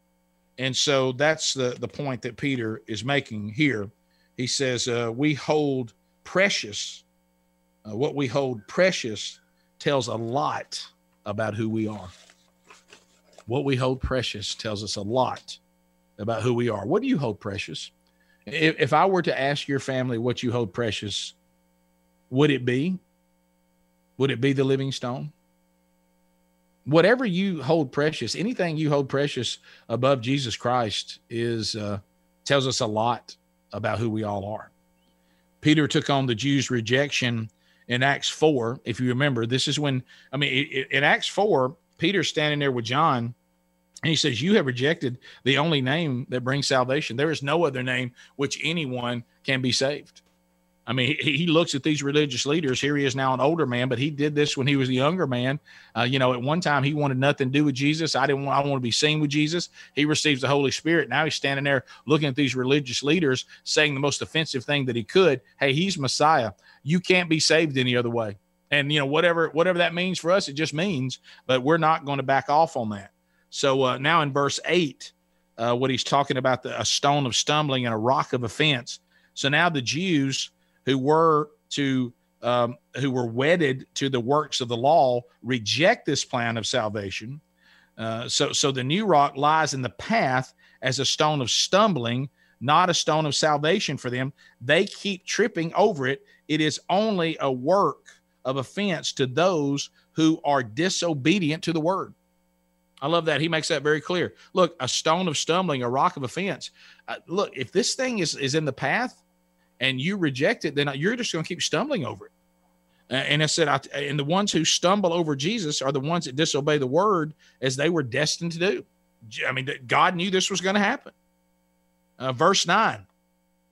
And so that's the the point that Peter is making here. He says uh, we hold precious. Uh, what we hold precious tells a lot about who we are. What we hold precious tells us a lot about who we are. What do you hold precious? If, if I were to ask your family what you hold precious, would it be? Would it be the living stone? Whatever you hold precious, anything you hold precious above Jesus Christ is uh, tells us a lot about who we all are. Peter took on the Jews' rejection in Acts 4. If you remember, this is when, I mean, in Acts 4, Peter's standing there with John and he says, You have rejected the only name that brings salvation. There is no other name which anyone can be saved. I mean, he, looks at these religious leaders. Here he is now an older man, but he did this when he was a younger man. Uh, you know, at one time he wanted nothing to do with Jesus. I didn't want, I want to be seen with Jesus. He receives the Holy Spirit. Now he's standing there looking at these religious leaders saying the most offensive thing that he could. Hey, he's Messiah. You can't be saved any other way. And you know, whatever whatever that means for us, it just means. But we're not going to back off on that. So uh, now in verse eight, uh, what he's talking about the, a stone of stumbling and a rock of offense. So now the Jews who were to um, who were wedded to the works of the law reject this plan of salvation. Uh, so, so the new rock lies in the path as a stone of stumbling, not a stone of salvation for them. They keep tripping over it. It is only a work of offense to those who are disobedient to the word. I love that. He makes that very clear. Look, a stone of stumbling, a rock of offense. Uh, look, if this thing is, is in the path, and you reject it, then you're just going to keep stumbling over it. And I said, I, and the ones who stumble over Jesus are the ones that disobey the word as they were destined to do. I mean, God knew this was going to happen. Uh, verse nine,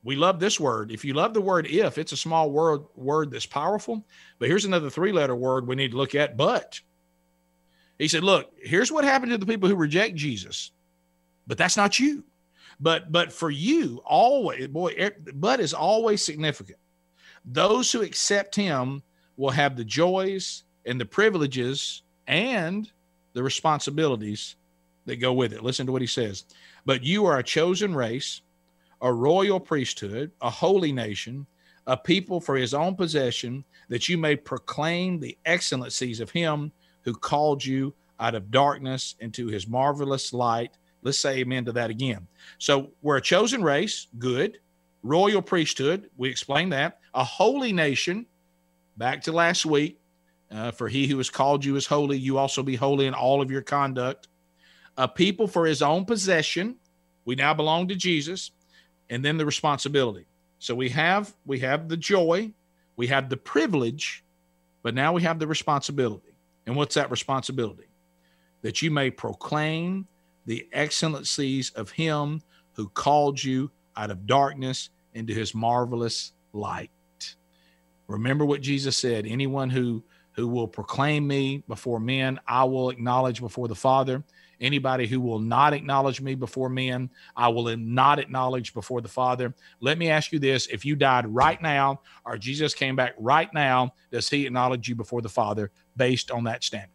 we love this word. If you love the word if, it's a small word, word that's powerful. But here's another three letter word we need to look at. But he said, look, here's what happened to the people who reject Jesus, but that's not you. But but for you, always, boy, but is always significant. Those who accept him will have the joys and the privileges and the responsibilities that go with it. Listen to what he says. But you are a chosen race, a royal priesthood, a holy nation, a people for his own possession, that you may proclaim the excellencies of him who called you out of darkness into his marvelous light. Let's say amen to that again. So we're a chosen race, good. Royal priesthood, we explained that. A holy nation, back to last week. Uh, for he who has called you is holy, you also be holy in all of your conduct. A people for his own possession. We now belong to Jesus. And then the responsibility. So we have we have the joy, we have the privilege, but now we have the responsibility. And what's that responsibility? That you may proclaim the excellencies of him who called you out of darkness into his marvelous light. Remember what Jesus said anyone who who will proclaim me before men, I will acknowledge before the Father. Anybody who will not acknowledge me before men, I will not acknowledge before the Father. Let me ask you this if you died right now, or Jesus came back right now, does he acknowledge you before the Father based on that standard?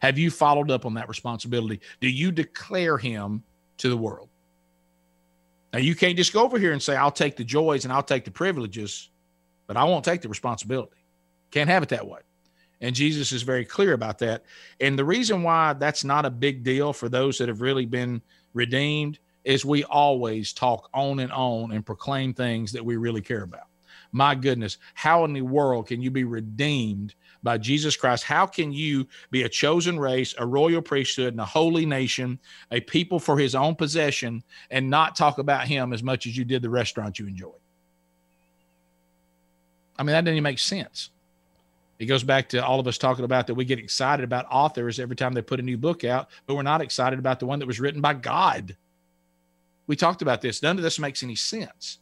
Have you followed up on that responsibility? Do you declare him to the world? Now, you can't just go over here and say, I'll take the joys and I'll take the privileges, but I won't take the responsibility. Can't have it that way. And Jesus is very clear about that. And the reason why that's not a big deal for those that have really been redeemed is we always talk on and on and proclaim things that we really care about. My goodness, how in the world can you be redeemed by Jesus Christ, how can you be a chosen race, a royal priesthood, and a holy nation, a people for his own possession, and not talk about him as much as you did the restaurant you enjoyed? I mean, that doesn't even make sense. It goes back to all of us talking about that we get excited about authors every time they put a new book out, but we're not excited about the one that was written by God. We talked about this. None of this makes any sense.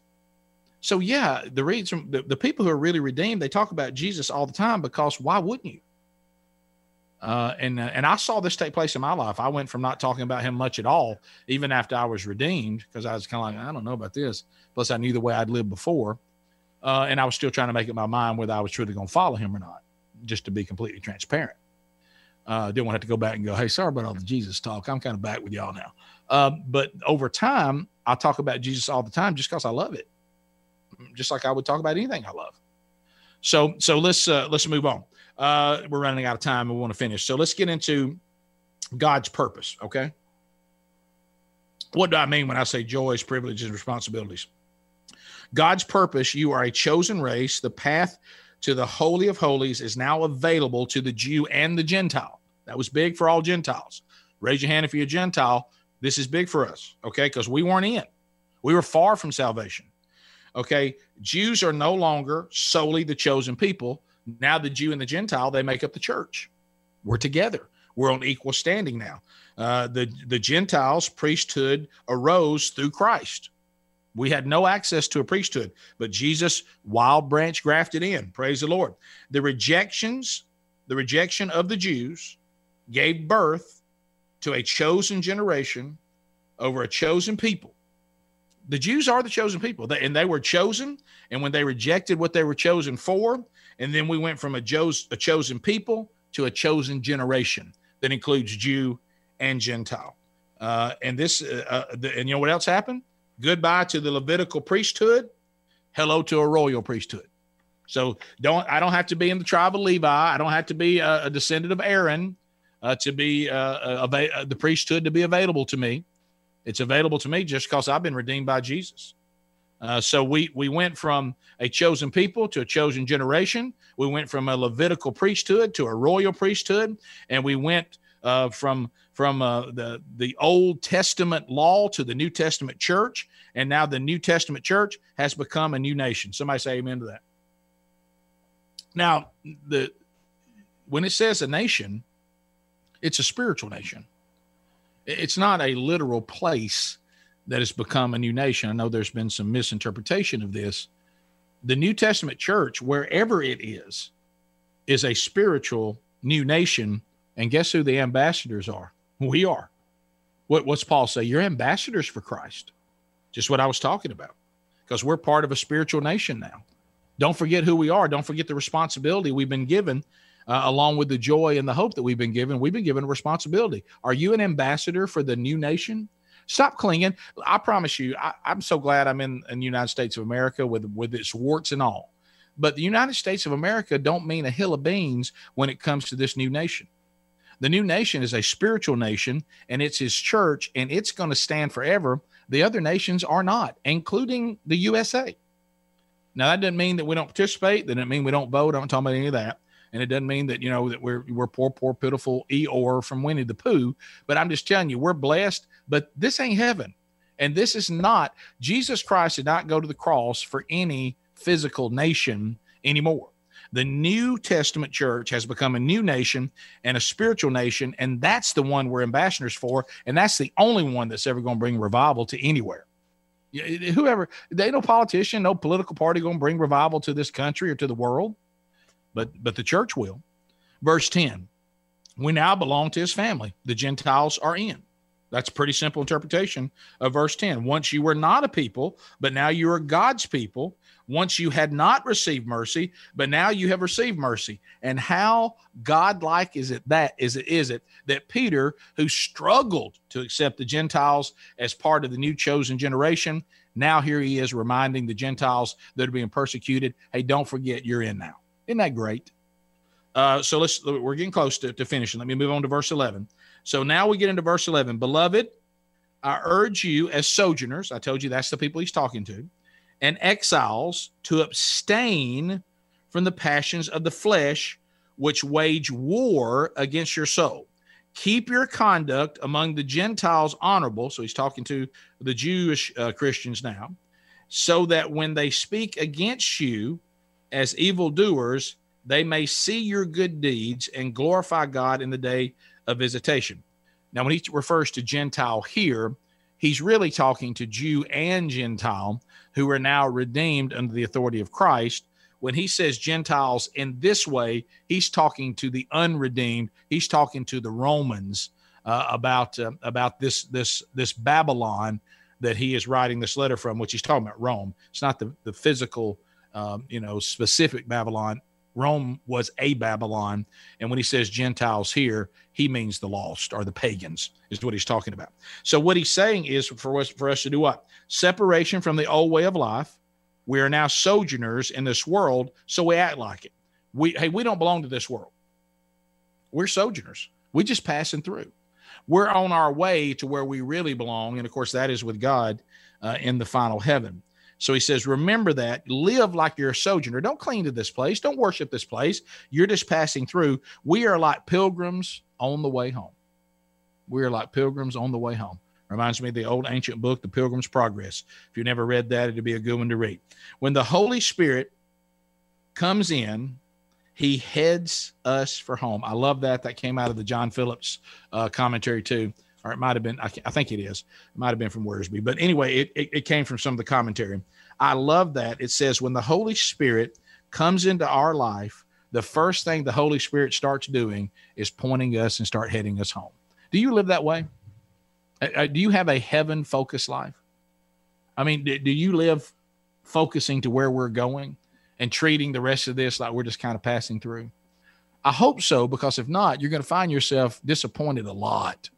So yeah, the reason the, the people who are really redeemed, they talk about Jesus all the time because why wouldn't you? Uh, and uh, and I saw this take place in my life. I went from not talking about him much at all, even after I was redeemed, because I was kind of like, I don't know about this. Plus, I knew the way I'd lived before, uh, and I was still trying to make up my mind whether I was truly going to follow him or not just to be completely transparent. Uh, didn't want to, have to go back and go, hey, sorry about all the Jesus talk. I'm kind of back with y'all now. Um, but over time, I talk about Jesus all the time just because I love it, just like I would talk about anything I love. So, so let's uh, let's move on. Uh, we're running out of time. We want to finish. So let's get into God's purpose. Okay. What do I mean when I say joys, privileges, and responsibilities? God's purpose. You are a chosen race. The path to the Holy of Holies is now available to the Jew and the Gentile. That was big for all Gentiles. Raise your hand if you're a Gentile. This is big for us, okay? Because we weren't in, we were far from salvation. Okay, Jews are no longer solely the chosen people. Now, the Jew and the Gentile, they make up the church. We're together. We're on equal standing now. Uh, the the Gentiles' priesthood arose through Christ. We had no access to a priesthood, but Jesus wild branch grafted in. Praise the Lord. The rejections, the rejection of the Jews gave birth to a chosen generation over a chosen people. The Jews are the chosen people, and they were chosen. And when they rejected what they were chosen for, and then we went from a, a chosen people to a chosen generation that includes Jew and Gentile. Uh, and this, uh, uh, the, and you know what else happened? goodbye to the Levitical priesthood, hello to a royal priesthood. So don't I don't have to be in the tribe of Levi. I don't have to be a, a descendant of Aaron uh, to be uh, uh, the priesthood to be available to me. It's available to me just because I've been redeemed by Jesus. Uh, so we we went from a chosen people to a chosen generation. We went from a Levitical priesthood to a royal priesthood, and we went uh, from from uh, the the Old Testament law to the New Testament church, and now the New Testament church has become a new nation. Somebody say amen to that. Now, the when it says a nation, it's a spiritual nation. It's not a literal place that has become a new nation. I know there's been some misinterpretation of this. The New Testament church, wherever it is, is a spiritual new nation. And guess who the ambassadors are? We are. What, what's Paul say? You're ambassadors for Christ. Just what I was talking about. Because we're part of a spiritual nation now. Don't forget who we are. Don't forget the responsibility we've been given, uh, along with the joy and the hope that we've been given. We've been given a responsibility. Are you an ambassador for the new nation? Stop clinging. I promise you, I, am so glad I'm in, in the United States of America with with its warts and all. But the United States of America don't mean a hill of beans when it comes to this new nation. The new nation is a spiritual nation and it's his church and it's going to stand forever. The other nations are not, including the USA. Now, that doesn't mean that we don't participate. That doesn't mean we don't vote. I'm not talking about any of that. And it doesn't mean that, you know, that we're, we're poor, poor, pitiful Eeyore from Winnie the Pooh. But I'm just telling you, we're blessed, but this ain't heaven. And this is not, Jesus Christ did not go to the cross for any physical nation anymore. The New Testament church has become a new nation and a spiritual nation, and that's the one we're ambassadors for, and that's the only one that's ever going to bring revival to anywhere. Whoever, they no politician, no political party going to bring revival to this country or to the world, but but the church will. Verse ten, we now belong to His family. The Gentiles are in. That's a pretty simple interpretation of verse 10. Once you were not a people, but now you are God's people. Once you had not received mercy, but now you have received mercy. And how godlike is it that is it is it that Peter, who struggled to accept the Gentiles as part of the new chosen generation, now here he is reminding the Gentiles that are being persecuted, hey, don't forget you're in now. Isn't that great? Uh, so let's we're getting close to, to finishing. Let me move on to verse 11. So now we get into verse 11. Beloved, I urge you as sojourners, I told you that's the people he's talking to, and exiles to abstain from the passions of the flesh which wage war against your soul. Keep your conduct among the Gentiles honorable. So he's talking to the Jewish uh, Christians now, so that when they speak against you as evildoers, they may see your good deeds and glorify God in the day of visitation. Now, when he refers to Gentile here, he's really talking to Jew and Gentile who are now redeemed under the authority of Christ when he says Gentiles in this way, he's talking to the unredeemed. He's talking to the Romans uh, about uh, about this this this Babylon that he is writing this letter from, which he's talking about Rome. It's not the the physical, um, you know, specific Babylon. Rome was a Babylon, and when he says Gentiles here, he means the lost or the pagans is what he's talking about. So what he's saying is for us for us to do what separation from the old way of life we are now sojourners in this world, so we act like it. We hey, we don't belong to this world. We're sojourners. We just passing through. We're on our way to where we really belong, and of course, that is with God uh, in the final heaven. So he says, remember that. Live like you're a sojourner. Don't cling to this place. Don't worship this place. You're just passing through. We are like pilgrims on the way home. We are like pilgrims on the way home. Reminds me of the old ancient book, The Pilgrim's Progress. If you never read that, it'd be a good one to read. When the Holy Spirit comes in, he heads us for home. I love that. That came out of the John Phillips uh, commentary too, or it might have been. I, I, think it is. It might have been from Wiersbe, but anyway, it, it, it came from some of the commentary. I love that. It says when the Holy Spirit comes into our life, the first thing the Holy Spirit starts doing is pointing us and start heading us home. Do you live that way? Uh, uh, do you have a heaven focused life? I mean, do you live focusing to where we're going and treating the rest of this like we're just kind of passing through? I hope so, because if not, you're going to find yourself disappointed a lot.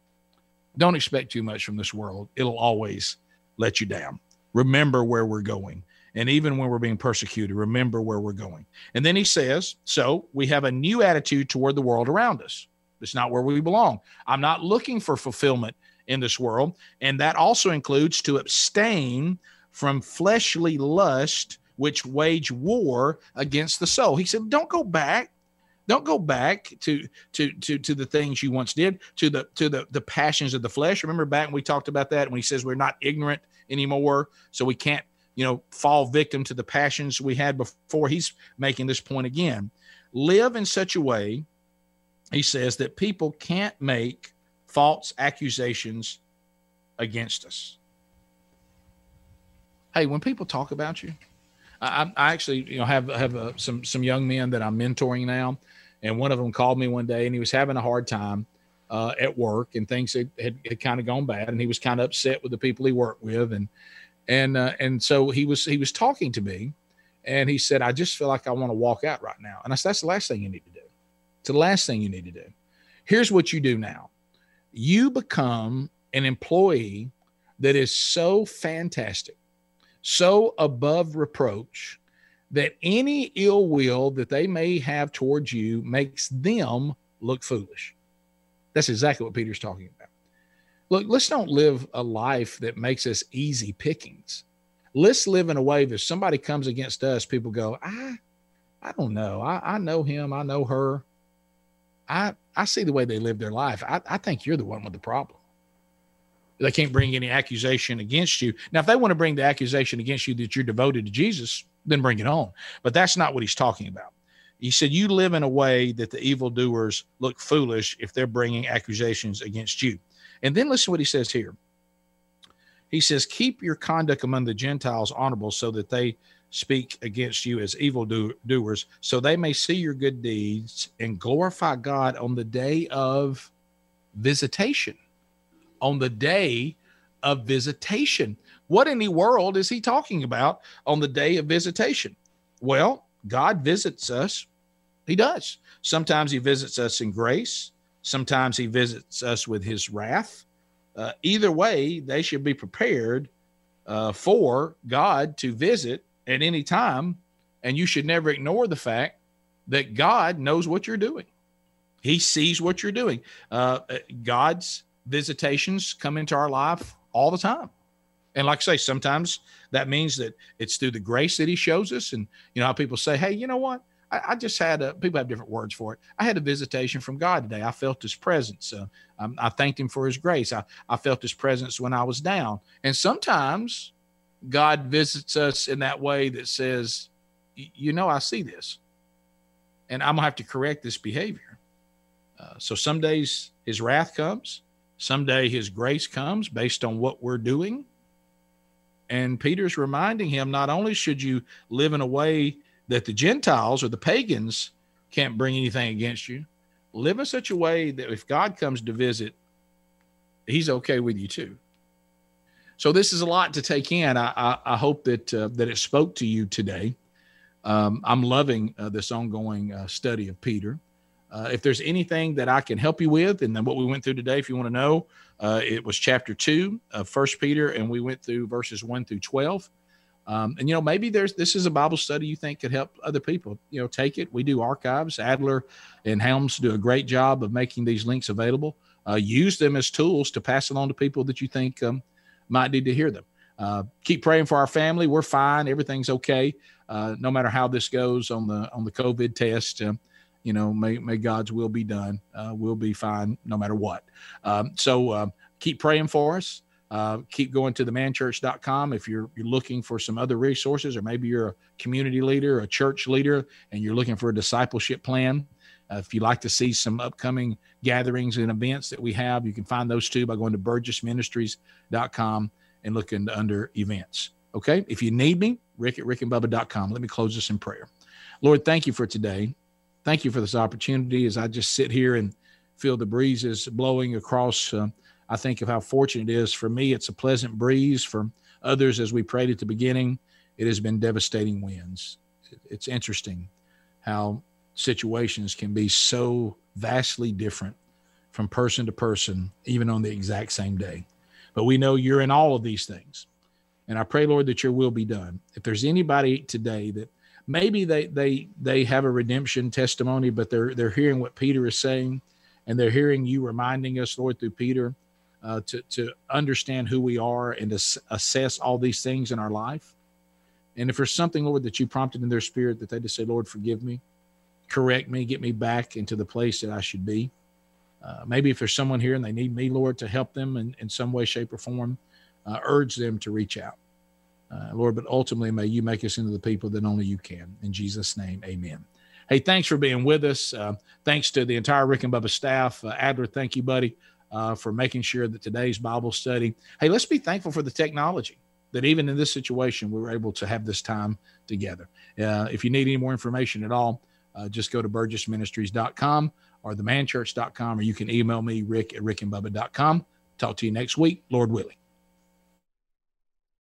Don't expect too much from this world, it'll always let you down. Remember where we're going. And even when we're being persecuted, remember where we're going. And then he says, So we have a new attitude toward the world around us. It's not where we belong. I'm not looking for fulfillment in this world. And that also includes to abstain from fleshly lust, which wage war against the soul. He said, don't go back. Don't go back to to to to the things you once did, to the to the the passions of the flesh. Remember back when we talked about that when he says we're not ignorant anymore, so we can't, you know, fall victim to the passions we had before. He's making this point again. Live in such a way, he says, that people can't make false accusations against us. Hey, when people talk about you, I, I actually, you know, have have uh, some some young men that I'm mentoring now, and one of them called me one day, and he was having a hard time uh, at work, and things had, had, had kind of gone bad, and he was kind of upset with the people he worked with, and and uh, and so he was he was talking to me, and he said, "I just feel like I want to walk out right now," and I said, "That's the last thing you need to do. It's the last thing you need to do. Here's what you do now you become an employee that is so fantastic, so above reproach that any ill will that they may have towards you makes them look foolish. That's exactly what Peter's talking about. Look, let's don't live a life that makes us easy pickings. Let's live in a way that if somebody comes against us, people go, I, I don't know. I, I know him. I know her. I I see the way they live their life. I, I think you're the one with the problem. They can't bring any accusation against you. Now, if they want to bring the accusation against you that you're devoted to Jesus, then bring it on. But that's not what he's talking about. He said, You live in a way that the evildoers look foolish if they're bringing accusations against you. And then listen to what he says here. He says, Keep your conduct among the Gentiles honorable so that they speak against you as evil doers, so they may see your good deeds and glorify God on the day of visitation. On the day of visitation. What in the world is he talking about on the day of visitation? Well, God visits us. He does. Sometimes he visits us in grace, sometimes he visits us with his wrath. Uh, either way, they should be prepared uh, for God to visit at any time. And you should never ignore the fact that God knows what you're doing. He sees what you're doing. Uh, God's visitations come into our life all the time. And like I say, sometimes that means that it's through the grace that he shows us. And you know how people say, hey, you know what? I, I just had a, people have different words for it. I had a visitation from God today. I felt his presence. Uh, I thanked him for his grace. I, I felt his presence when I was down. And sometimes God visits us in that way that says, you know, I see this and I'm gonna have to correct this behavior. Uh, so some days his wrath comes, someday his grace comes based on what we're doing. And Peter's reminding him not only should you live in a way that the Gentiles or the pagans can't bring anything against you, live in such a way that if God comes to visit, he's okay with you too. So this is a lot to take in. I, I, I hope that uh, that it spoke to you today. Um, I'm loving uh, this ongoing uh, study of Peter. Uh, if there's anything that I can help you with, and then what we went through today, if you want to know, uh, it was chapter two of First Peter, and we went through verses one through twelve. Um, and you know, maybe there's this is a Bible study you think could help other people. You know, take it. We do archives. Adler and Helms do a great job of making these links available. Uh, use them as tools to pass it on to people that you think um, might need to hear them. Uh, keep praying for our family. We're fine. Everything's okay. Uh, no matter how this goes on the on the COVID test, uh, you know, may may God's will be done. Uh, we'll be fine no matter what. Um, so um, keep praying for us. Uh, keep going to the manchurch.com if you're you're looking for some other resources, or maybe you're a community leader, a church leader, and you're looking for a discipleship plan. Uh, if you'd like to see some upcoming gatherings and events that we have, you can find those too by going to burgessministries.com and looking under events. Okay. If you need me, rick at rickandbubba.com. Let me close this in prayer. Lord, thank you for today. Thank you for this opportunity as I just sit here and feel the breezes blowing across. Uh, I think of how fortunate it is for me. It's a pleasant breeze. For others, as we prayed at the beginning, it has been devastating winds. It's interesting how situations can be so vastly different from person to person, even on the exact same day. But we know you're in all of these things. And I pray, Lord, that your will be done. If there's anybody today that maybe they they they have a redemption testimony, but they're they're hearing what Peter is saying, and they're hearing you reminding us, Lord, through Peter, uh, to to understand who we are and to assess all these things in our life. And if there's something, Lord, that you prompted in their spirit that they just say, Lord, forgive me, correct me, get me back into the place that I should be. Uh, maybe if there's someone here and they need me, Lord, to help them in, in some way, shape, or form, uh, urge them to reach out. Uh, Lord, but ultimately, may you make us into the people that only you can. In Jesus' name, amen. Hey, thanks for being with us. Uh, thanks to the entire Rick and Bubba staff. Uh, Adler, thank you, buddy, uh, for making sure that today's Bible study. Hey, let's be thankful for the technology that even in this situation, we were able to have this time together. if you need any more information at all, just go to burgessministries.com or themanchurch.com, or you can email me, rick at rickandbubba.com. Talk to you next week, Lord willing.